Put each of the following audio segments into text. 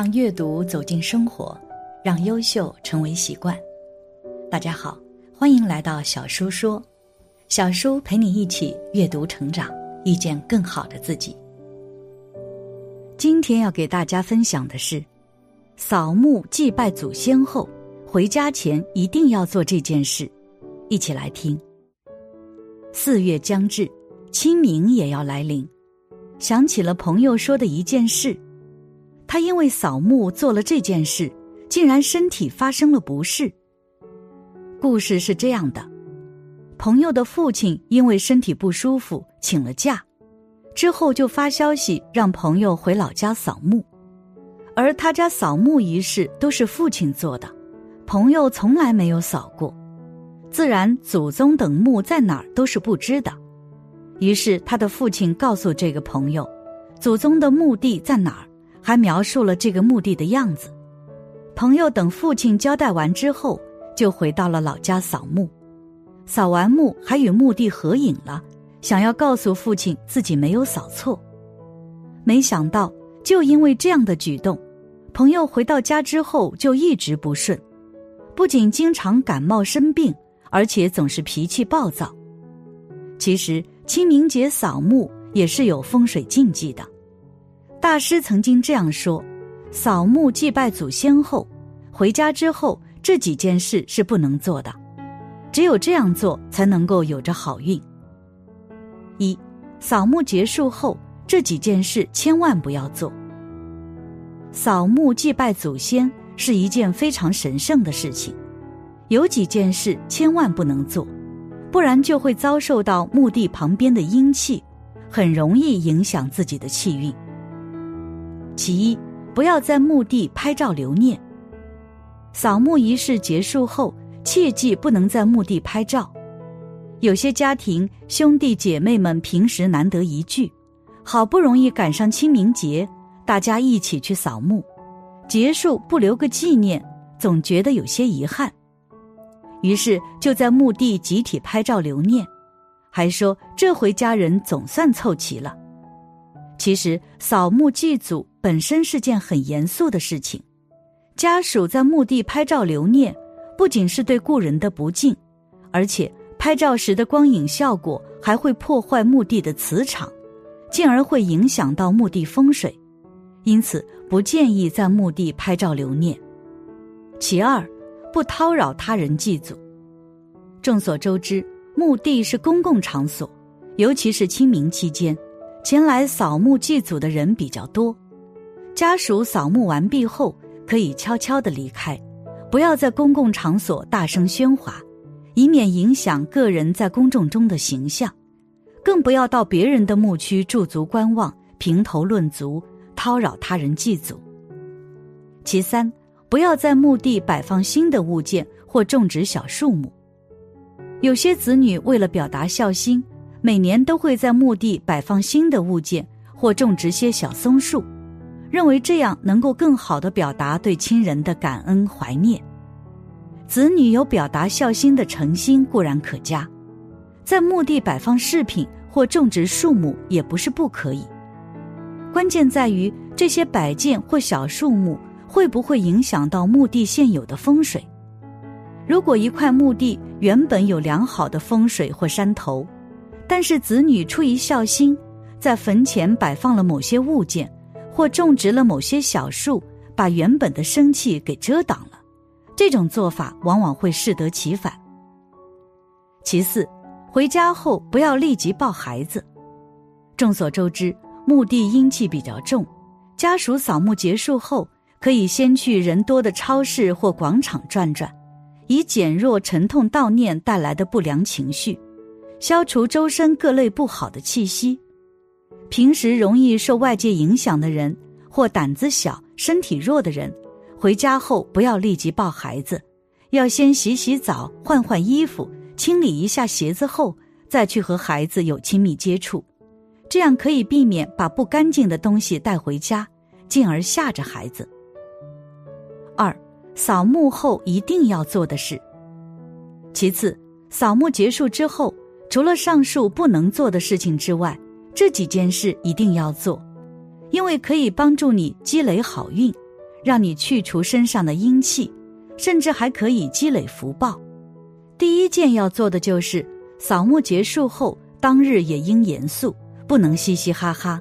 让阅读走进生活，让优秀成为习惯。大家好，欢迎来到小叔说，小叔陪你一起阅读成长，遇见更好的自己。今天要给大家分享的是，扫墓祭拜祖先后，回家前一定要做这件事。一起来听。四月将至，清明也要来临，想起了朋友说的一件事。他因为扫墓做了这件事，竟然身体发生了不适。故事是这样的：朋友的父亲因为身体不舒服请了假，之后就发消息让朋友回老家扫墓，而他家扫墓仪式都是父亲做的，朋友从来没有扫过，自然祖宗等墓在哪儿都是不知的。于是他的父亲告诉这个朋友，祖宗的墓地在哪儿。还描述了这个墓地的样子。朋友等父亲交代完之后，就回到了老家扫墓。扫完墓，还与墓地合影了，想要告诉父亲自己没有扫错。没想到，就因为这样的举动，朋友回到家之后就一直不顺，不仅经常感冒生病，而且总是脾气暴躁。其实清明节扫墓也是有风水禁忌的。大师曾经这样说：“扫墓祭拜祖先后，回家之后这几件事是不能做的，只有这样做才能够有着好运。一，扫墓结束后这几件事千万不要做。扫墓祭拜祖先是一件非常神圣的事情，有几件事千万不能做，不然就会遭受到墓地旁边的阴气，很容易影响自己的气运。”其一，不要在墓地拍照留念。扫墓仪式结束后，切记不能在墓地拍照。有些家庭兄弟姐妹们平时难得一聚，好不容易赶上清明节，大家一起去扫墓，结束不留个纪念，总觉得有些遗憾。于是就在墓地集体拍照留念，还说这回家人总算凑齐了。其实扫墓祭祖本身是件很严肃的事情，家属在墓地拍照留念，不仅是对故人的不敬，而且拍照时的光影效果还会破坏墓地的磁场，进而会影响到墓地风水，因此不建议在墓地拍照留念。其二，不叨扰他人祭祖。众所周知，墓地是公共场所，尤其是清明期间。前来扫墓祭祖的人比较多，家属扫墓完毕后可以悄悄的离开，不要在公共场所大声喧哗，以免影响个人在公众中的形象，更不要到别人的墓区驻足观望、评头论足、叨扰他人祭祖。其三，不要在墓地摆放新的物件或种植小树木，有些子女为了表达孝心。每年都会在墓地摆放新的物件或种植些小松树，认为这样能够更好的表达对亲人的感恩怀念。子女有表达孝心的诚心固然可嘉，在墓地摆放饰品或种植树木也不是不可以。关键在于这些摆件或小树木会不会影响到墓地现有的风水。如果一块墓地原本有良好的风水或山头，但是子女出于孝心，在坟前摆放了某些物件，或种植了某些小树，把原本的生气给遮挡了。这种做法往往会适得其反。其次，回家后不要立即抱孩子。众所周知，墓地阴气比较重，家属扫墓结束后，可以先去人多的超市或广场转转，以减弱沉痛悼念带来的不良情绪，消除周身各类不好的气息。平时容易受外界影响的人，或胆子小、身体弱的人，回家后不要立即抱孩子，要先洗洗澡、换换衣服、清理一下鞋子后，再去和孩子有亲密接触，这样可以避免把不干净的东西带回家，进而吓着孩子。二、扫墓后一定要做的事。其次，扫墓结束之后，除了上述不能做的事情之外，这几件事一定要做，因为可以帮助你积累好运，让你去除身上的阴气，甚至还可以积累福报。第一件要做的就是扫墓结束后当日也应严肃，不能嘻嘻哈哈。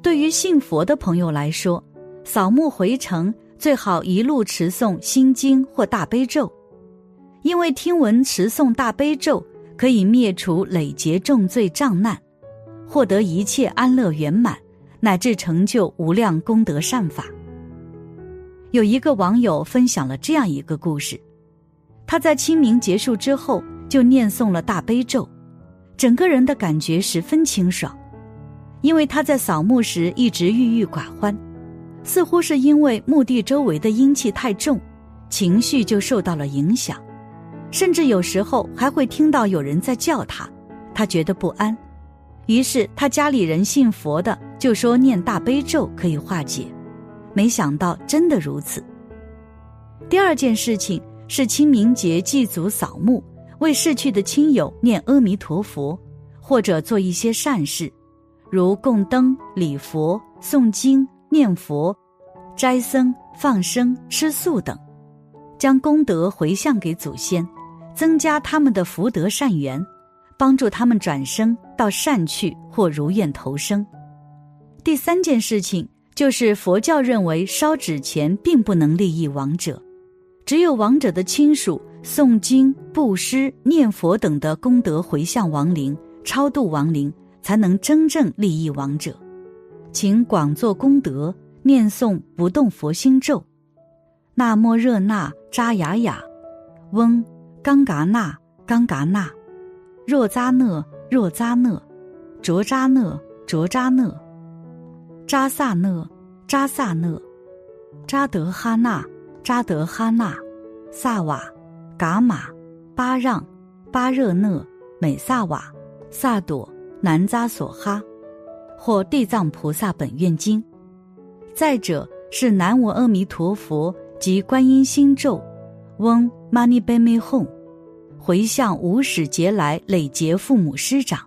对于信佛的朋友来说，扫墓回程最好一路持诵心经或大悲咒，因为听闻持诵大悲咒可以灭除累劫重罪障难。获得一切安乐圆满，乃至成就无量功德善法。有一个网友分享了这样一个故事：他在清明结束之后就念诵了大悲咒，整个人的感觉十分清爽。因为他在扫墓时一直郁郁寡欢，似乎是因为墓地周围的阴气太重，情绪就受到了影响，甚至有时候还会听到有人在叫他，他觉得不安。于是他家里人信佛的，就说念大悲咒可以化解，没想到真的如此。第二件事情是清明节祭祖扫墓，为逝去的亲友念阿弥陀佛，或者做一些善事，如供灯、礼佛、诵经、念佛、斋僧、放生、吃素等，将功德回向给祖先，增加他们的福德善缘。帮助他们转生到善趣或如愿投生。第三件事情就是佛教认为烧纸钱并不能利益亡者，只有亡者的亲属诵经、布施、念佛等的功德回向亡灵、超度亡灵，才能真正利益亡者。请广做功德，念诵不动佛心咒：那莫热那扎雅雅，嗡冈嘎那冈嘎那。若扎讷，若扎讷，卓扎讷，卓扎讷，扎萨讷，扎萨讷，扎德哈纳，扎德哈纳，萨瓦，嘎玛，巴让，巴热讷，美萨瓦，萨朵，南扎索哈，或地藏菩萨本愿经。再者是南无阿弥陀佛及观音心咒，嗡玛尼贝美吽。回向无始劫来累劫父母师长、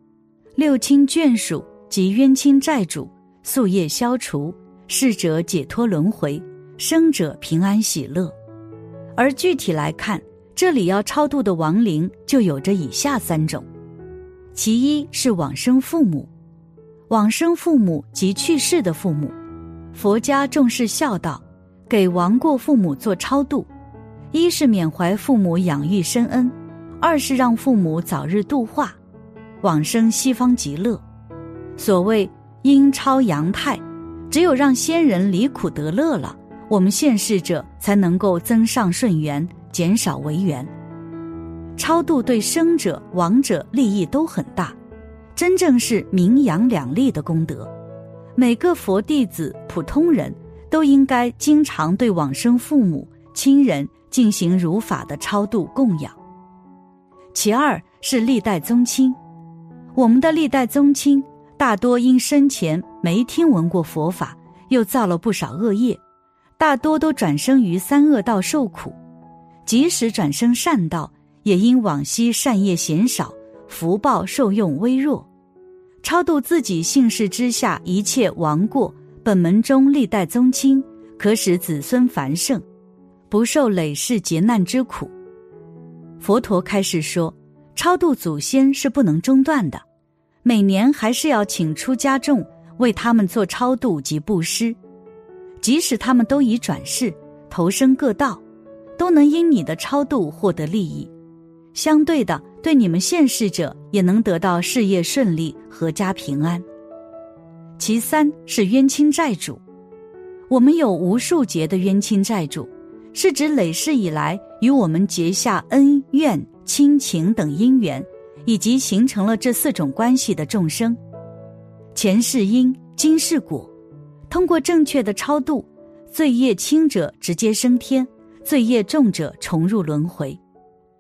六亲眷属及冤亲债主，宿业消除，逝者解脱轮回，生者平安喜乐。而具体来看，这里要超度的亡灵就有着以下三种：其一是往生父母，往生父母及去世的父母，佛家重视孝道，给亡过父母做超度，一是缅怀父母养育深恩。二是让父母早日度化，往生西方极乐。所谓阴超阳泰，只有让先人离苦得乐了，我们现世者才能够增上顺缘，减少违缘。超度对生者亡者利益都很大，真正是名扬两利的功德。每个佛弟子、普通人都应该经常对往生父母亲人进行如法的超度供养。其二是历代宗亲，我们的历代宗亲大多因生前没听闻过佛法，又造了不少恶业，大多都转生于三恶道受苦。即使转生善道，也因往昔善业嫌少，福报受用微弱。超度自己姓氏之下一切亡过本门中历代宗亲，可使子孙繁盛，不受累世劫难之苦。佛陀开示说，超度祖先是不能中断的，每年还是要请出家众为他们做超度及布施，即使他们都已转世投身各道，都能因你的超度获得利益。相对的，对你们现世者也能得到事业顺利、阖家平安。其三是冤亲债主，我们有无数劫的冤亲债主，是指累世以来。与我们结下恩怨、亲情等因缘，以及形成了这四种关系的众生。前世因，今世果。通过正确的超度，罪业轻者直接升天，罪业重者重入轮回。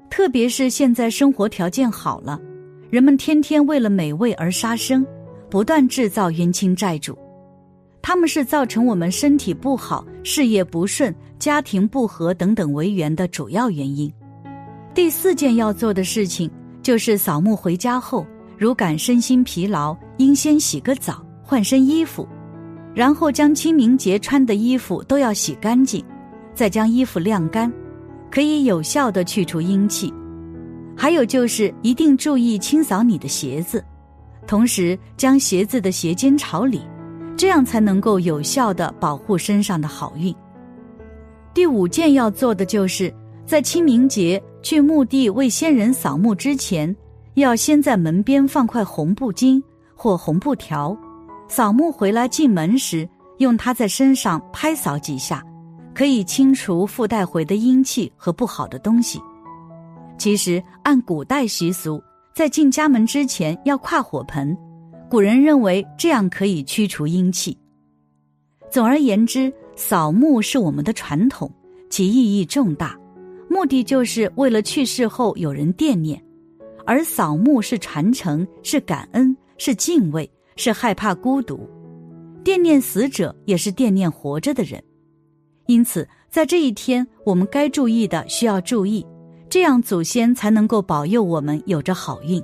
特别是现在生活条件好了，人们天天为了美味而杀生，不断制造冤亲债主，他们是造成我们身体不好、事业不顺、家庭不和等等为缘的主要原因。第四件要做的事情就是扫墓回家后，如感身心疲劳，应先洗个澡，换身衣服。然后将清明节穿的衣服都要洗干净，再将衣服晾干，可以有效的去除阴气。还有就是一定注意清扫你的鞋子，同时将鞋子的鞋尖朝里，这样才能够有效的保护身上的好运。第五件要做的就是在清明节去墓地为先人扫墓之前，要先在门边放块红布巾或红布条。扫墓回来进门时，用它在身上拍扫几下，可以清除附带回的阴气和不好的东西。其实按古代习俗，在进家门之前要跨火盆，古人认为这样可以驱除阴气。总而言之，扫墓是我们的传统，其意义重大，目的就是为了去世后有人惦念，而扫墓是传承，是感恩，是敬畏。是害怕孤独，惦念死者也是惦念活着的人，因此在这一天，我们该注意的需要注意，这样祖先才能够保佑我们有着好运。